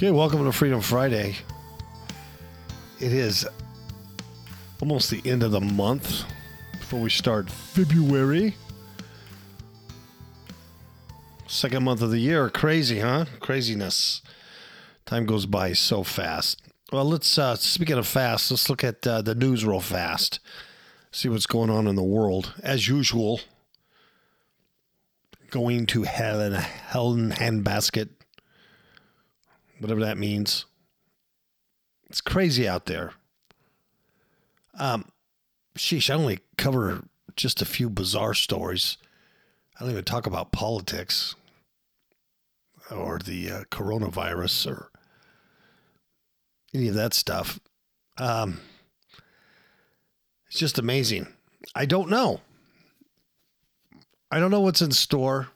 Okay, welcome to Freedom Friday. It is almost the end of the month before we start February. Second month of the year. Crazy, huh? Craziness. Time goes by so fast. Well, let's, uh, speaking of fast, let's look at uh, the news real fast. See what's going on in the world. As usual, going to hell in a hell in handbasket whatever that means. It's crazy out there. Um, sheesh, I only cover just a few bizarre stories. I don't even talk about politics or the uh, coronavirus or any of that stuff. Um, it's just amazing. I don't know. I don't know what's in store.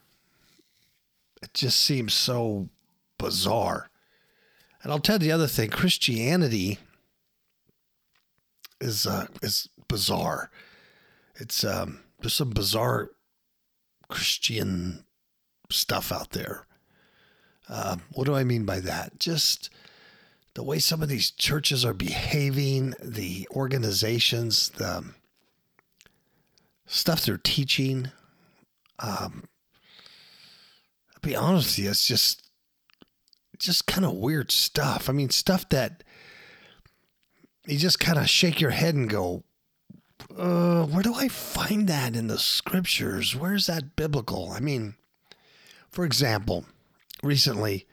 It just seems so bizarre. And I'll tell you the other thing: Christianity is uh, is bizarre. It's um, there's some bizarre Christian stuff out there. Uh, what do I mean by that? Just the way some of these churches are behaving, the organizations, the stuff they're teaching. Um, I'll be honest with you, it's just just kind of weird stuff. I mean, stuff that you just kind of shake your head and go, uh, where do I find that in the scriptures? Where's that biblical? I mean, for example, recently,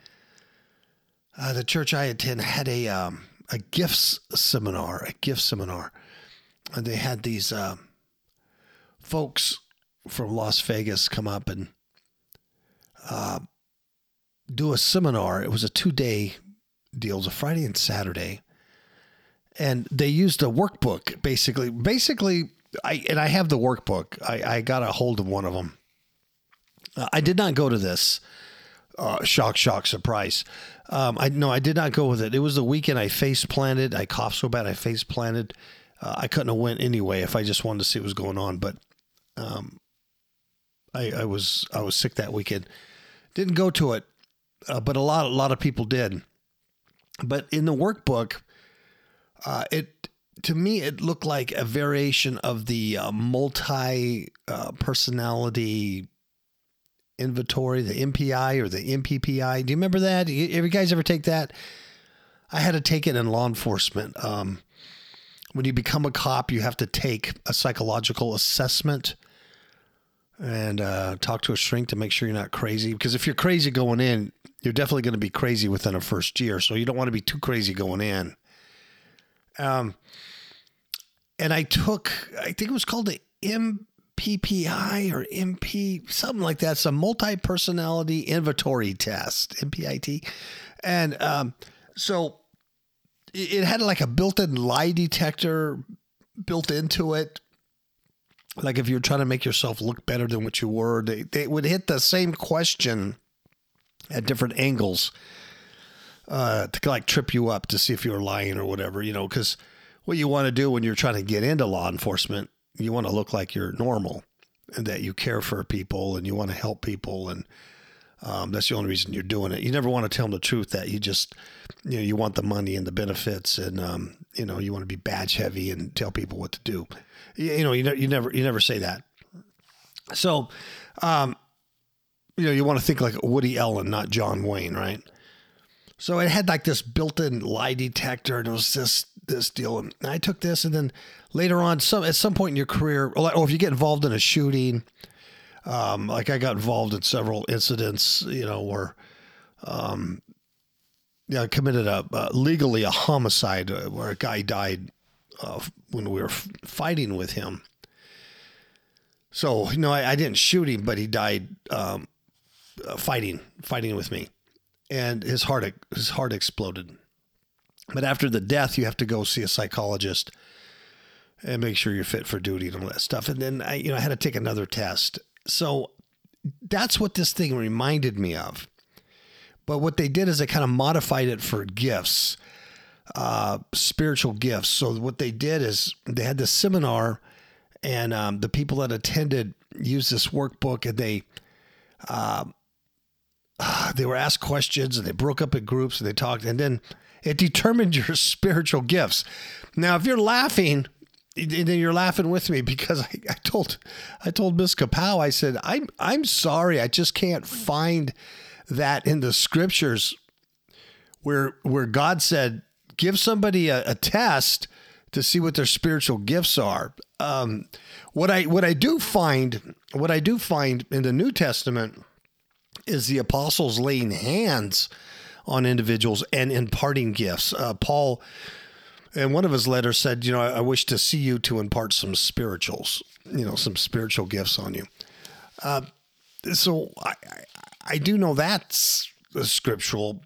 uh, the church I attend had a um, a gifts seminar, a gift seminar, and they had these uh, folks from Las Vegas come up and uh, do a seminar. It was a two day deal, it was a Friday and Saturday. And they used a workbook basically. Basically, I and I have the workbook. I, I got a hold of one of them. Uh, I did not go to this. Uh, shock, shock, surprise. Um, I no, I did not go with it. It was the weekend I face planted. I coughed so bad I face planted. Uh, I couldn't have went anyway if I just wanted to see what was going on. But um, I, I was I was sick that weekend. Didn't go to it uh, but a lot a lot of people did. But in the workbook, uh, it to me it looked like a variation of the uh, multi uh, personality inventory, the MPI or the MPPI. Do you remember that? Have you guys ever take that? I had to take it in law enforcement. Um, when you become a cop, you have to take a psychological assessment and uh, talk to a shrink to make sure you're not crazy. Because if you're crazy going in, you're definitely going to be crazy within a first year. So you don't want to be too crazy going in. Um, and I took, I think it was called the MPPI or MP, something like that, some multi personality inventory test, MPIT. And um, so it had like a built in lie detector built into it like if you're trying to make yourself look better than what you were, they, they would hit the same question at different angles uh, to like trip you up to see if you're lying or whatever, you know, because what you want to do when you're trying to get into law enforcement, you want to look like you're normal and that you care for people and you want to help people and um, that's the only reason you're doing it. You never want to tell them the truth that you just, you know, you want the money and the benefits and, um, you know, you want to be badge heavy and tell people what to do. You, you know, you, ne- you never, you never say that. So, um, you know, you want to think like Woody Allen, not John Wayne, right? So it had like this built-in lie detector, and it was just this deal, and I took this, and then later on, some at some point in your career, or if you get involved in a shooting, um, like I got involved in several incidents, you know, where, um, yeah, I committed a uh, legally a homicide uh, where a guy died uh, when we were f- fighting with him. So you know, I, I, didn't shoot him, but he died um, fighting, fighting with me, and his heart his heart exploded. But after the death, you have to go see a psychologist and make sure you're fit for duty and all that stuff. And then I, you know, I had to take another test. So that's what this thing reminded me of. But what they did is they kind of modified it for gifts, uh, spiritual gifts. So what they did is they had this seminar, and um, the people that attended used this workbook, and they uh, they were asked questions, and they broke up in groups, and they talked, and then it determined your spiritual gifts. Now, if you're laughing, then you're laughing with me because I, I told I told Miss Kapow, I said, I'm I'm sorry, I just can't find that in the scriptures where where God said, give somebody a, a test to see what their spiritual gifts are. Um, what I what I do find what I do find in the New Testament is the apostles laying hands on individuals and imparting gifts. Uh, Paul, in one of his letters, said, "You know, I, I, wish to see you to impart some spirituals, you know, some spiritual gifts on you." Uh, so I, I, I do know that's scriptural.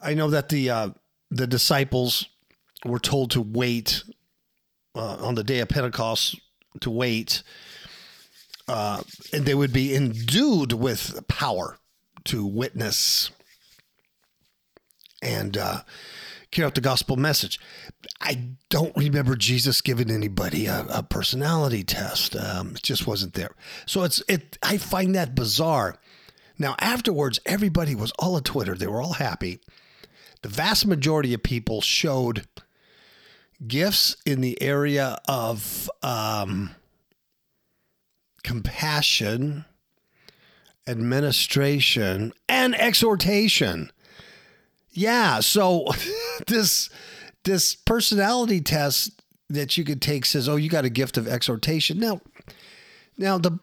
I know that the uh, the disciples were told to wait uh, on the day of Pentecost to wait, uh, and they would be endued with power to witness and uh, carry out the gospel message. I don't remember Jesus giving anybody a, a personality test. Um, it just wasn't there. So it's it. I find that bizarre. Now afterwards, everybody was all on Twitter. They were all happy. The vast majority of people showed gifts in the area of um, compassion, administration, and exhortation. Yeah. So this this personality test that you could take says, "Oh, you got a gift of exhortation." Now, now the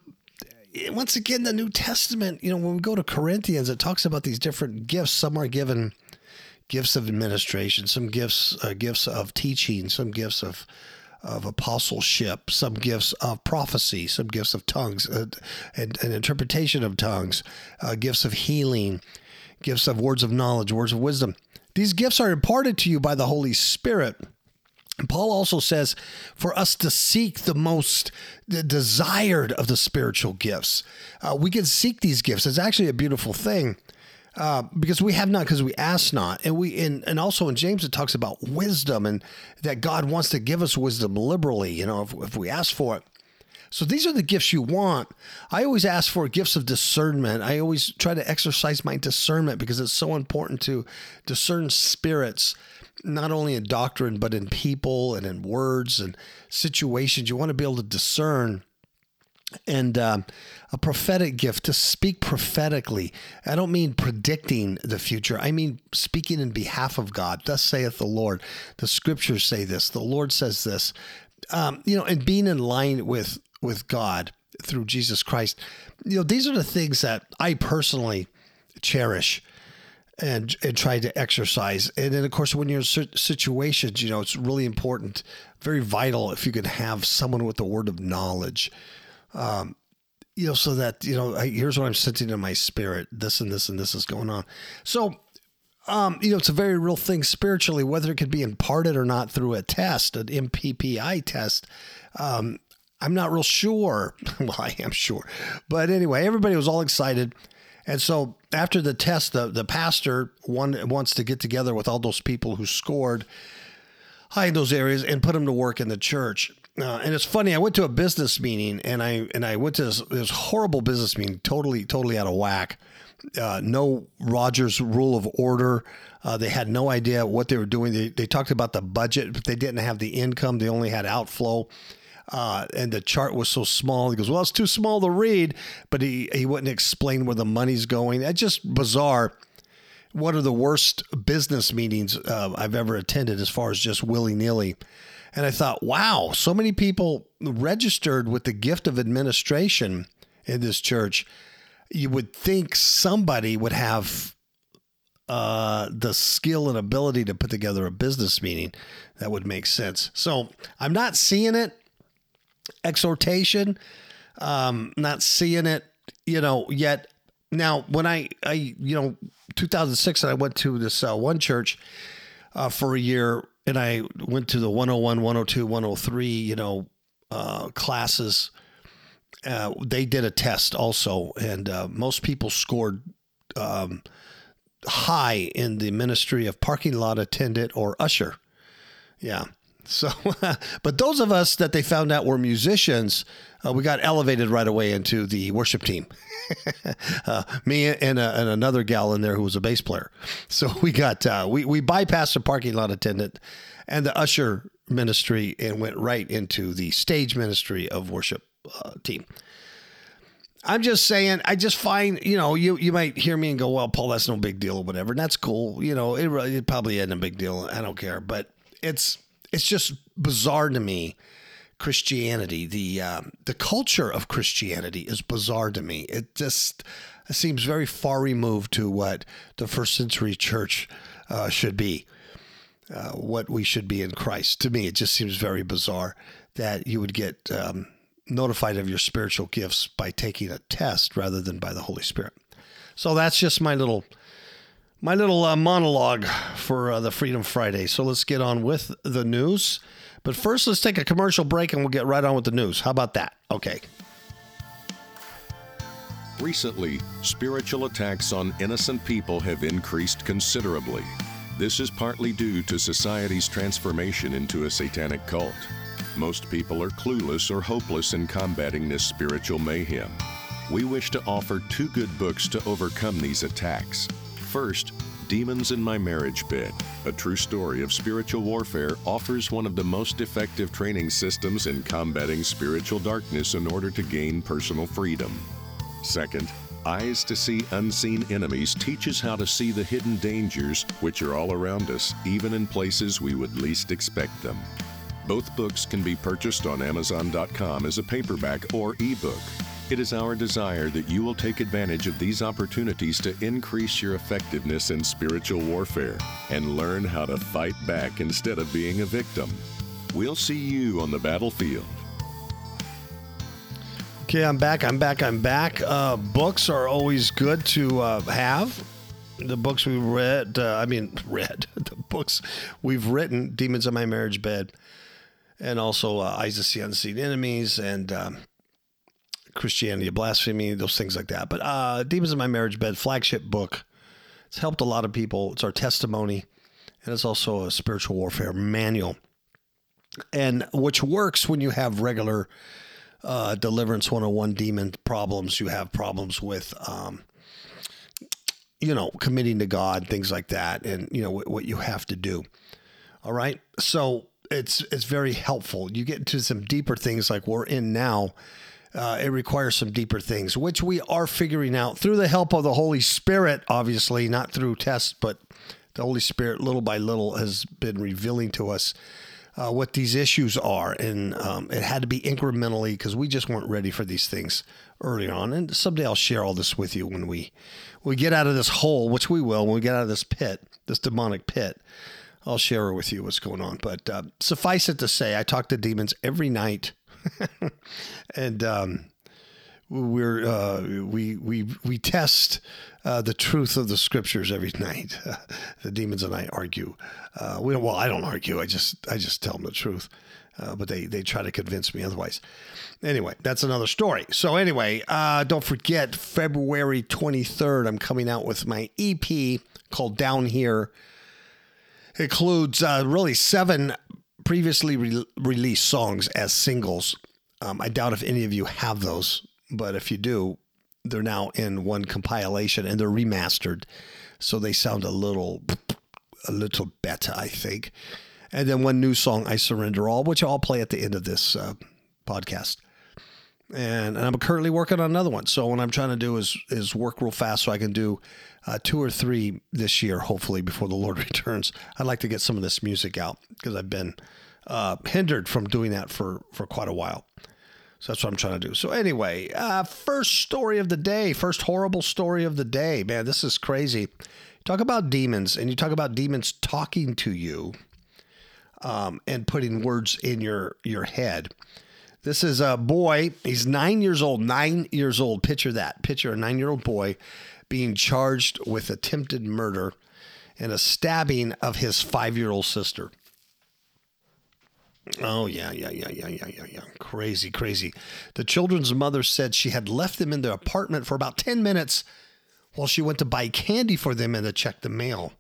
once again the New Testament, you know, when we go to Corinthians, it talks about these different gifts. Some are given gifts of administration, some gifts uh, gifts of teaching, some gifts of of apostleship, some gifts of prophecy, some gifts of tongues, uh, and, and interpretation of tongues, uh, gifts of healing, gifts of words of knowledge, words of wisdom. These gifts are imparted to you by the Holy Spirit. And Paul also says for us to seek the most desired of the spiritual gifts. Uh, we can seek these gifts. It's actually a beautiful thing. Uh, because we have not because we ask not and we and, and also in james it talks about wisdom and that god wants to give us wisdom liberally you know if, if we ask for it so these are the gifts you want. I always ask for gifts of discernment. I always try to exercise my discernment because it's so important to discern spirits, not only in doctrine, but in people and in words and situations. You want to be able to discern and uh, a prophetic gift to speak prophetically. I don't mean predicting the future. I mean speaking in behalf of God. Thus saith the Lord. The scriptures say this. The Lord says this. Um, you know, and being in line with with God through Jesus Christ. You know, these are the things that I personally cherish and and try to exercise. And then, of course, when you're in situations, you know, it's really important, very vital if you can have someone with the word of knowledge. Um, you know, so that you know, here's what I'm sensing in my spirit. This and this and this is going on. So, um, you know, it's a very real thing spiritually, whether it could be imparted or not through a test, an MPPI test. Um, I'm not real sure. well, I am sure. But anyway, everybody was all excited. And so after the test, the, the pastor one, wants to get together with all those people who scored high in those areas and put them to work in the church. Uh, and it's funny. I went to a business meeting, and I and I went to this, this horrible business meeting, totally totally out of whack. Uh, no Rogers Rule of Order. Uh, they had no idea what they were doing. They, they talked about the budget, but they didn't have the income. They only had outflow. Uh, and the chart was so small. He goes, "Well, it's too small to read," but he he wouldn't explain where the money's going. That's just bizarre. one of the worst business meetings uh, I've ever attended, as far as just willy nilly. And I thought, wow, so many people registered with the gift of administration in this church. You would think somebody would have uh, the skill and ability to put together a business meeting that would make sense. So I'm not seeing it. Exhortation, um, not seeing it, you know, yet. Now, when I, I, you know, 2006, I went to this uh, one church uh, for a year, and I went to the 101, 102, 103, you know, uh, classes. Uh, they did a test also, and uh, most people scored um, high in the ministry of parking lot attendant or usher. Yeah. So, but those of us that they found out were musicians, uh, we got elevated right away into the worship team. uh, me and, uh, and, another gal in there who was a bass player. So we got uh, we we bypassed the parking lot attendant and the usher ministry and went right into the stage ministry of worship uh, team. I'm just saying, I just find, you know, you, you might hear me and go, well, Paul, that's no big deal or whatever. And that's cool. You know, it, it probably isn't a big deal. I don't care. But it's, it's just bizarre to me. Christianity, the um, the culture of Christianity is bizarre to me. It just seems very far removed to what the first century church uh, should be, uh, what we should be in Christ. To me, it just seems very bizarre that you would get um, notified of your spiritual gifts by taking a test rather than by the Holy Spirit. So that's just my little my little uh, monologue for uh, the Freedom Friday. So let's get on with the news. But first, let's take a commercial break and we'll get right on with the news. How about that? Okay. Recently, spiritual attacks on innocent people have increased considerably. This is partly due to society's transformation into a satanic cult. Most people are clueless or hopeless in combating this spiritual mayhem. We wish to offer two good books to overcome these attacks. First, Demons in My Marriage Bed, a true story of spiritual warfare, offers one of the most effective training systems in combating spiritual darkness in order to gain personal freedom. Second, Eyes to See Unseen Enemies teaches how to see the hidden dangers which are all around us, even in places we would least expect them. Both books can be purchased on Amazon.com as a paperback or ebook. It is our desire that you will take advantage of these opportunities to increase your effectiveness in spiritual warfare and learn how to fight back instead of being a victim. We'll see you on the battlefield. Okay, I'm back. I'm back. I'm back. Uh, books are always good to uh, have. The books we read, uh, I mean, read, the books we've written, Demons in My Marriage Bed and also uh, Eyes to See Unseen Enemies and um, Christianity Blasphemy, those things like that. But uh, Demons in My Marriage Bed, flagship book. It's helped a lot of people. It's our testimony, and it's also a spiritual warfare manual, and which works when you have regular uh, deliverance 101 demon problems. You have problems with. Um, you know, committing to God, things like that, and you know what, what you have to do. All right. So it's it's very helpful. You get into some deeper things like we're in now. Uh, it requires some deeper things, which we are figuring out through the help of the Holy Spirit, obviously, not through tests, but the Holy Spirit, little by little, has been revealing to us uh, what these issues are. And um, it had to be incrementally because we just weren't ready for these things early on. And someday I'll share all this with you when we, we get out of this hole, which we will, when we get out of this pit, this demonic pit. I'll share with you what's going on. But uh, suffice it to say, I talk to demons every night, and um, we're uh, we we we test uh, the truth of the scriptures every night. the demons and I argue. Uh, we well, I don't argue. I just I just tell them the truth. Uh, but they, they try to convince me otherwise. Anyway, that's another story. So, anyway, uh, don't forget February 23rd, I'm coming out with my EP called Down Here includes uh, really seven previously re- released songs as singles. Um, I doubt if any of you have those, but if you do, they're now in one compilation and they're remastered, so they sound a little, a little better, I think. And then one new song, "I Surrender All," which I'll play at the end of this uh, podcast. And, and I'm currently working on another one. So what I'm trying to do is is work real fast so I can do uh, two or three this year, hopefully before the Lord returns. I'd like to get some of this music out because I've been uh, hindered from doing that for for quite a while. So that's what I'm trying to do. So anyway, uh, first story of the day, first horrible story of the day. Man, this is crazy. Talk about demons, and you talk about demons talking to you um, and putting words in your your head. This is a boy. He's nine years old. Nine years old. Picture that. Picture a nine year old boy being charged with attempted murder and a stabbing of his five year old sister. Oh, yeah, yeah, yeah, yeah, yeah, yeah, yeah. Crazy, crazy. The children's mother said she had left them in their apartment for about 10 minutes while she went to buy candy for them and to check the mail.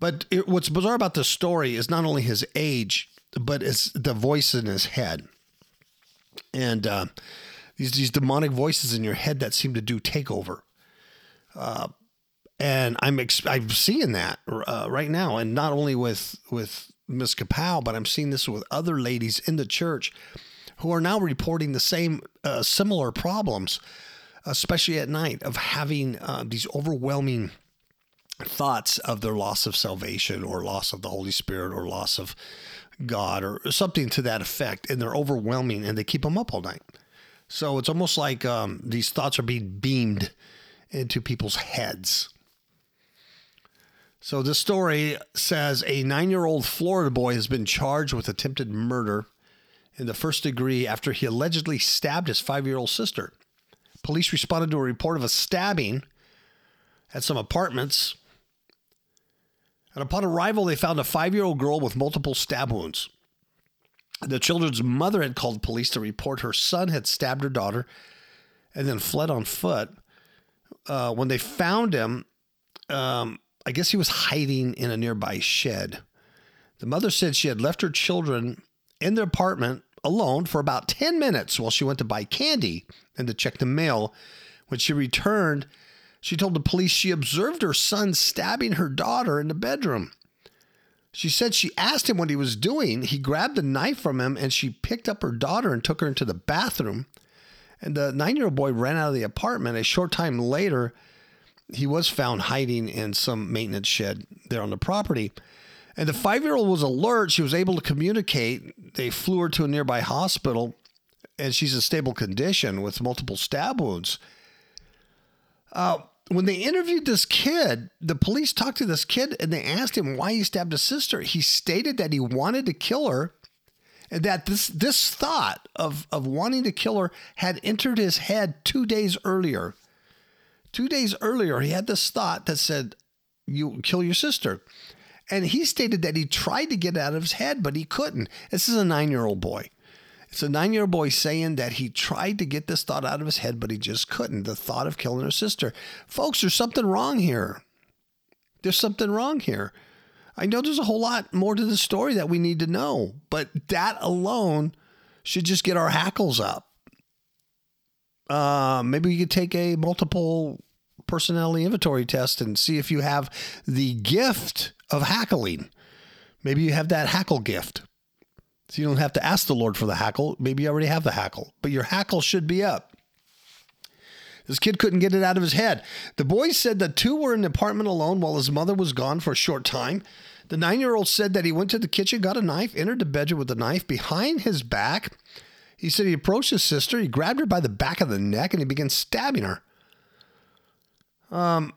But it, what's bizarre about this story is not only his age, but it's the voice in his head and uh, these these demonic voices in your head that seem to do takeover. Uh, and I'm ex- I'm seeing that uh, right now, and not only with with Miss Kapow, but I'm seeing this with other ladies in the church who are now reporting the same uh, similar problems, especially at night, of having uh, these overwhelming thoughts of their loss of salvation or loss of the Holy Spirit or loss of God or something to that effect, and they're overwhelming and they keep them up all night. So it's almost like um, these thoughts are being beamed into people's heads. So this story says a nine year old Florida boy has been charged with attempted murder in the first degree after he allegedly stabbed his five year old sister. Police responded to a report of a stabbing at some apartments and upon arrival, they found a five year old girl with multiple stab wounds. The children's mother had called police to report her son had stabbed her daughter and then fled on foot. Uh, when they found him, um, I guess he was hiding in a nearby shed. The mother said she had left her children in their apartment alone for about 10 minutes while she went to buy candy and to check the mail. When she returned, she told the police she observed her son stabbing her daughter in the bedroom. She said she asked him what he was doing. He grabbed a knife from him and she picked up her daughter and took her into the bathroom. And the nine year old boy ran out of the apartment. A short time later, he was found hiding in some maintenance shed there on the property. And the five year old was alert. She was able to communicate. They flew her to a nearby hospital, and she's in stable condition with multiple stab wounds. Uh, when they interviewed this kid, the police talked to this kid and they asked him why he stabbed his sister. He stated that he wanted to kill her and that this this thought of of wanting to kill her had entered his head 2 days earlier. 2 days earlier he had this thought that said you kill your sister. And he stated that he tried to get it out of his head but he couldn't. This is a 9-year-old boy. It's a nine year old boy saying that he tried to get this thought out of his head, but he just couldn't. The thought of killing her sister. Folks, there's something wrong here. There's something wrong here. I know there's a whole lot more to the story that we need to know, but that alone should just get our hackles up. Uh, maybe we could take a multiple personality inventory test and see if you have the gift of hackling. Maybe you have that hackle gift. So you don't have to ask the Lord for the hackle. Maybe you already have the hackle, but your hackle should be up. This kid couldn't get it out of his head. The boys said that two were in the apartment alone while his mother was gone for a short time. The nine year old said that he went to the kitchen, got a knife, entered the bedroom with the knife behind his back. He said he approached his sister, he grabbed her by the back of the neck, and he began stabbing her. Um,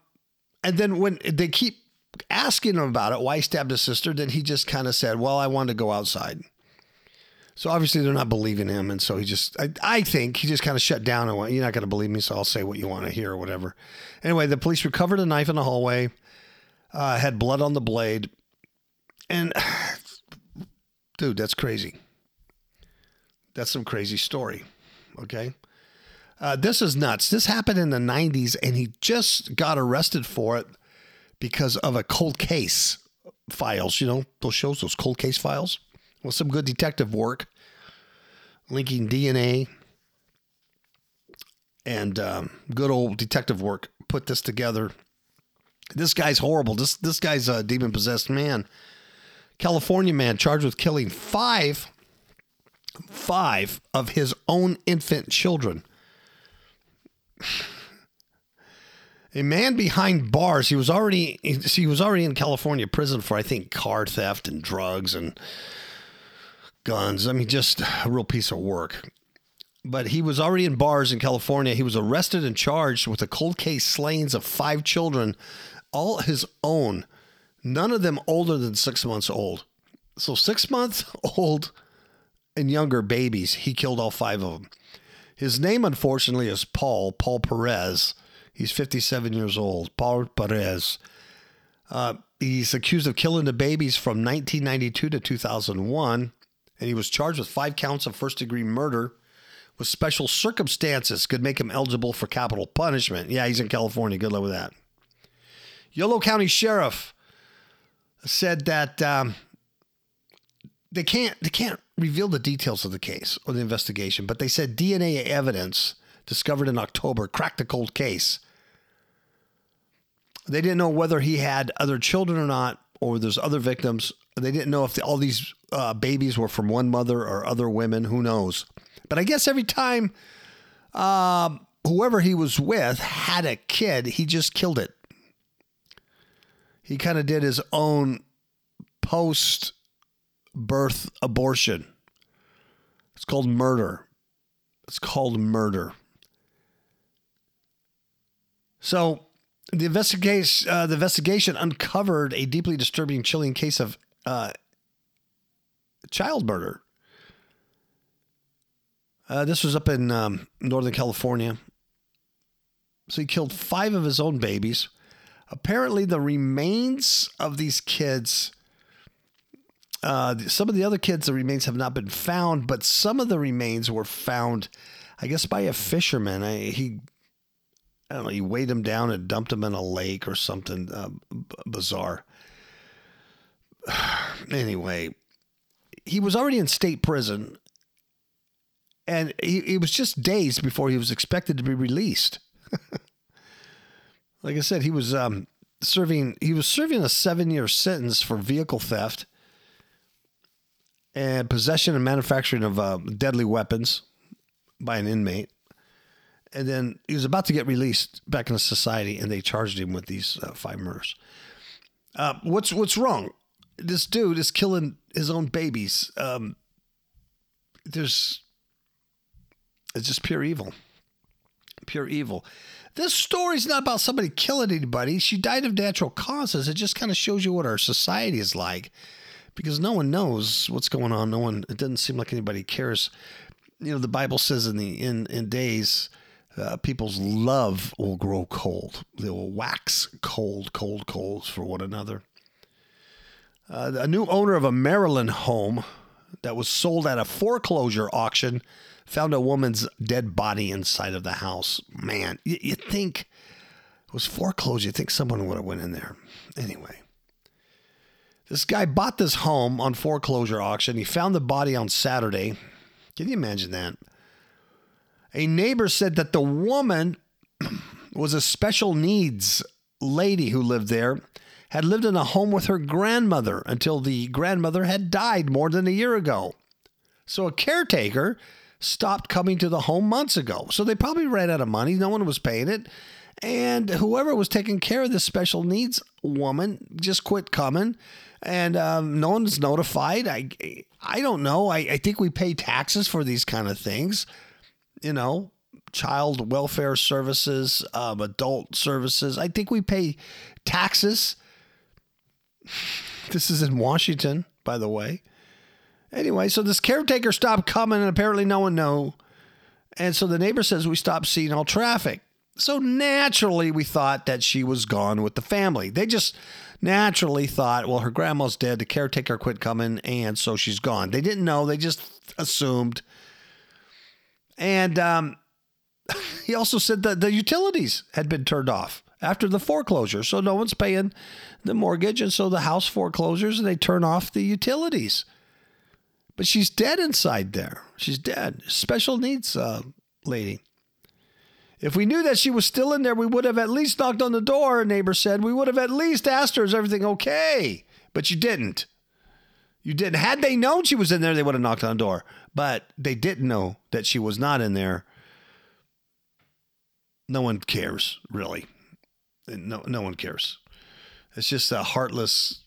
and then when they keep asking him about it, why he stabbed his sister, then he just kind of said, Well, I wanted to go outside. So obviously they're not believing him, and so he just, I, I think he just kind of shut down and went, "You're not going to believe me, so I'll say what you want to hear or whatever." Anyway, the police recovered a knife in the hallway, uh, had blood on the blade, and dude, that's crazy. That's some crazy story. Okay. Uh, this is nuts. This happened in the 90s, and he just got arrested for it because of a cold case files. You know, those shows, those cold case files with some good detective work, linking DNA and um, good old detective work. Put this together. This guy's horrible. This this guy's a demon possessed man. California man charged with killing five five of his own infant children. A man behind bars. He was already he was already in California prison for I think car theft and drugs and guns. I mean, just a real piece of work. But he was already in bars in California. He was arrested and charged with a cold case slayings of five children, all his own, none of them older than six months old. So six months old and younger babies, he killed all five of them. His name, unfortunately, is Paul, Paul Perez. He's 57 years old. Paul Perez. Uh, he's accused of killing the babies from 1992 to 2001, and he was charged with five counts of first degree murder with special circumstances could make him eligible for capital punishment. Yeah, he's in California. Good luck with that. Yolo County Sheriff said that um, they can't they can't reveal the details of the case or the investigation, but they said DNA evidence discovered in October cracked the cold case. They didn't know whether he had other children or not, or there's other victims. They didn't know if the, all these uh, babies were from one mother or other women. Who knows? But I guess every time um, whoever he was with had a kid, he just killed it. He kind of did his own post birth abortion. It's called murder. It's called murder. So the investigation, uh, the investigation uncovered a deeply disturbing, chilling case of uh, child murder. Uh, this was up in um, Northern California. So he killed five of his own babies. Apparently, the remains of these kids, uh, some of the other kids, the remains have not been found, but some of the remains were found, I guess, by a fisherman. I, he, I don't know, he weighed them down and dumped them in a lake or something uh, b- bizarre. anyway, he was already in state prison and he, it was just days before he was expected to be released. like I said, he was um, serving he was serving a seven year sentence for vehicle theft and possession and manufacturing of uh, deadly weapons by an inmate. And then he was about to get released back into society, and they charged him with these uh, five murders. Uh, what's what's wrong? This dude is killing his own babies. Um, there's it's just pure evil. Pure evil. This story's not about somebody killing anybody. She died of natural causes. It just kind of shows you what our society is like because no one knows what's going on. No one, it doesn't seem like anybody cares. You know, the Bible says in the in, in days, uh, people's love will grow cold. They will wax cold, cold, cold for one another. Uh, a new owner of a Maryland home that was sold at a foreclosure auction found a woman's dead body inside of the house. Man, you, you think it was foreclosed. You think someone would have went in there. Anyway, this guy bought this home on foreclosure auction. He found the body on Saturday. Can you imagine that? A neighbor said that the woman was a special needs lady who lived there, had lived in a home with her grandmother until the grandmother had died more than a year ago. So a caretaker stopped coming to the home months ago. So they probably ran out of money. No one was paying it. And whoever was taking care of this special needs woman just quit coming. And um, no one's notified. I, I don't know. I, I think we pay taxes for these kind of things. You know, child welfare services, um, adult services. I think we pay taxes. This is in Washington, by the way. Anyway, so this caretaker stopped coming, and apparently no one knew. And so the neighbor says we stopped seeing all traffic. So naturally, we thought that she was gone with the family. They just naturally thought, well, her grandma's dead, the caretaker quit coming, and so she's gone. They didn't know, they just assumed. And um, he also said that the utilities had been turned off after the foreclosure. So no one's paying the mortgage, and so the house foreclosures and they turn off the utilities. But she's dead inside there. She's dead. Special needs uh, lady. If we knew that she was still in there, we would have at least knocked on the door, a neighbor said. We would have at least asked her, is everything okay? But you didn't. You didn't. Had they known she was in there, they would have knocked on the door. But they didn't know that she was not in there. No one cares, really. No, no one cares. It's just a heartless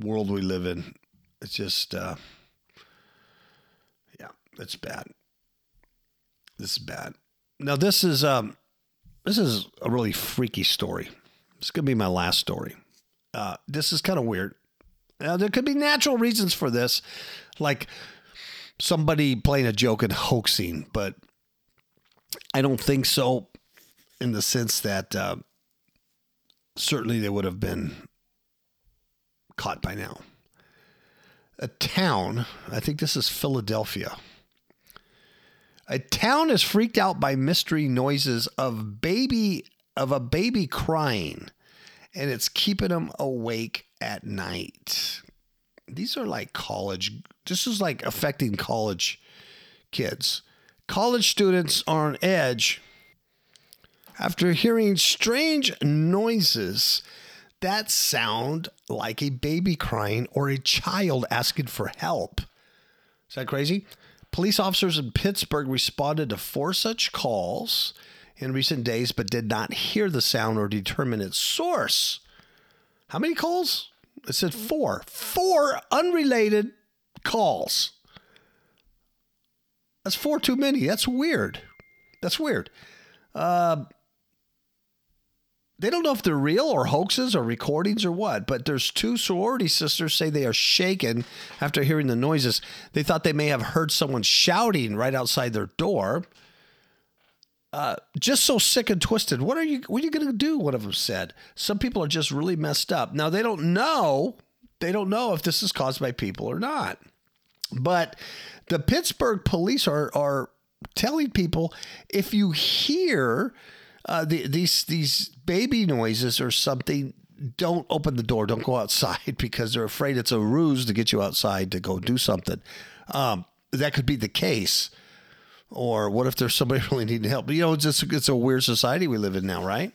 world we live in. It's just, uh, yeah, it's bad. This is bad. Now this is um, this is a really freaky story. It's gonna be my last story. Uh, this is kind of weird. Now there could be natural reasons for this, like somebody playing a joke and hoaxing, but I don't think so. In the sense that uh, certainly they would have been caught by now. A town, I think this is Philadelphia. A town is freaked out by mystery noises of baby of a baby crying and it's keeping them awake at night. These are like college. This is like affecting college kids. College students are on edge after hearing strange noises that sound like a baby crying or a child asking for help. Is that crazy? Police officers in Pittsburgh responded to four such calls in recent days, but did not hear the sound or determine its source. How many calls? It said four. Four unrelated calls. That's four too many. That's weird. That's weird. Uh, they don't know if they're real or hoaxes or recordings or what, but there's two sorority sisters say they are shaken after hearing the noises. They thought they may have heard someone shouting right outside their door. Uh, just so sick and twisted. What are you? What are you going to do? One of them said. Some people are just really messed up. Now they don't know. They don't know if this is caused by people or not. But the Pittsburgh police are are telling people if you hear uh, the, these these baby noises or something, don't open the door. Don't go outside because they're afraid it's a ruse to get you outside to go do something. Um, that could be the case. Or what if there's somebody really needing help? You know, it's just it's a weird society we live in now, right?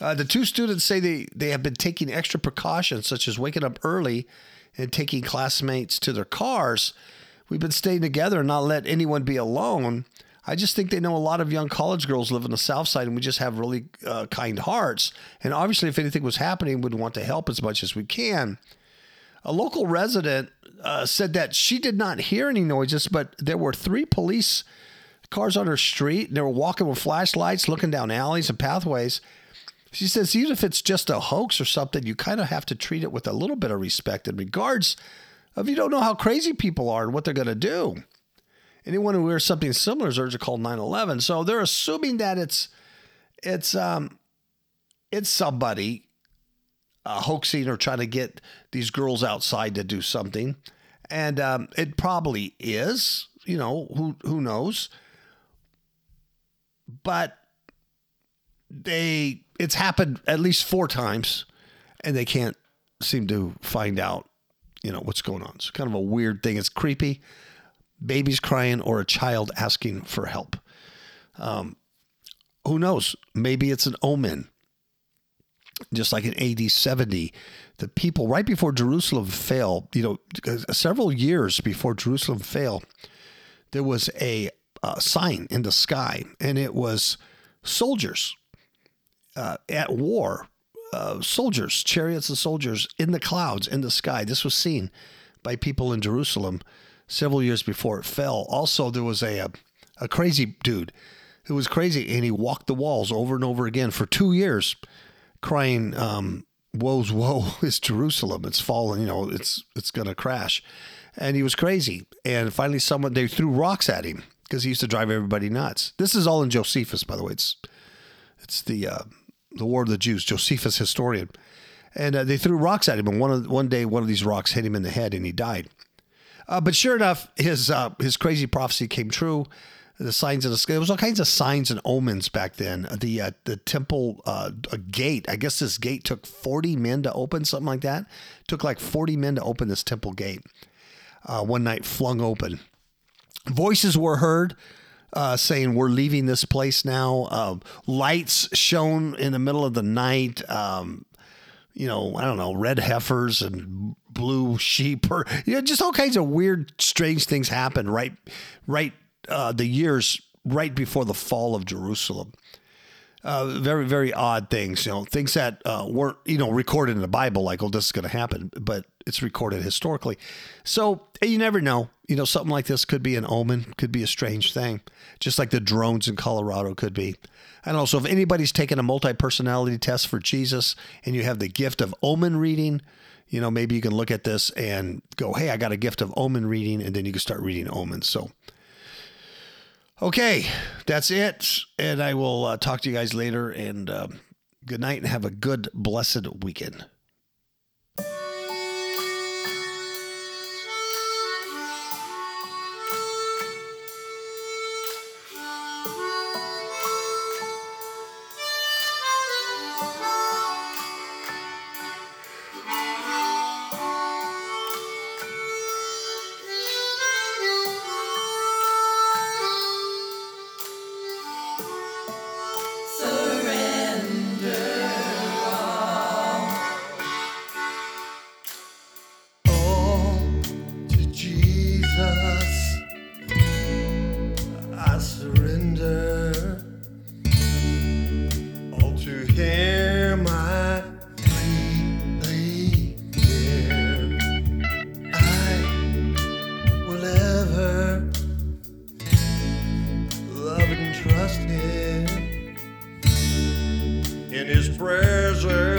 Uh, the two students say they, they have been taking extra precautions, such as waking up early and taking classmates to their cars. We've been staying together and not let anyone be alone. I just think they know a lot of young college girls live in the South Side, and we just have really uh, kind hearts. And obviously, if anything was happening, we'd want to help as much as we can. A local resident uh, said that she did not hear any noises, but there were three police cars on her street, and they were walking with flashlights, looking down alleys and pathways. She says, even if it's just a hoax or something, you kind of have to treat it with a little bit of respect in regards of you don't know how crazy people are and what they're going to do. Anyone who wears something similar is urged to call 911. So they're assuming that it's it's um it's somebody uh, hoaxing or trying to get these girls outside to do something, and um, it probably is. You know who who knows, but they it's happened at least four times, and they can't seem to find out. You know what's going on. It's kind of a weird thing. It's creepy babies crying or a child asking for help. Um, who knows? Maybe it's an omen. Just like in AD 70, the people right before Jerusalem fell, you know, several years before Jerusalem fell, there was a, a sign in the sky, and it was soldiers uh, at war, uh, soldiers, chariots of soldiers in the clouds, in the sky. This was seen by people in Jerusalem several years before it fell. Also, there was a, a, a crazy dude who was crazy and he walked the walls over and over again for two years, crying, um, "Woe's woe is Jerusalem! It's fallen. You know, it's it's gonna crash." And he was crazy. And finally, someone they threw rocks at him because he used to drive everybody nuts. This is all in Josephus, by the way. It's it's the uh, the War of the Jews. Josephus historian, and uh, they threw rocks at him. And one of, one day, one of these rocks hit him in the head, and he died. Uh, but sure enough, his uh, his crazy prophecy came true. The signs of the sky. There was all kinds of signs and omens back then. The uh, the temple uh, gate, I guess this gate took forty men to open, something like that. It took like forty men to open this temple gate. Uh, one night, flung open. Voices were heard. Uh, saying we're leaving this place now. Uh, lights shone in the middle of the night. Um, you know, I don't know, red heifers and blue sheep or you know, just all kinds of weird, strange things happen right, right, uh, the years right before the fall of Jerusalem. Uh, very, very odd things, you know, things that uh, weren't, you know, recorded in the Bible, like, oh, this is going to happen, but it's recorded historically. So you never know. You know, something like this could be an omen, could be a strange thing, just like the drones in Colorado could be. And also, if anybody's taken a multi personality test for Jesus and you have the gift of omen reading, you know, maybe you can look at this and go, hey, I got a gift of omen reading, and then you can start reading omens. So, okay, that's it. And I will uh, talk to you guys later. And uh, good night and have a good, blessed weekend. desert.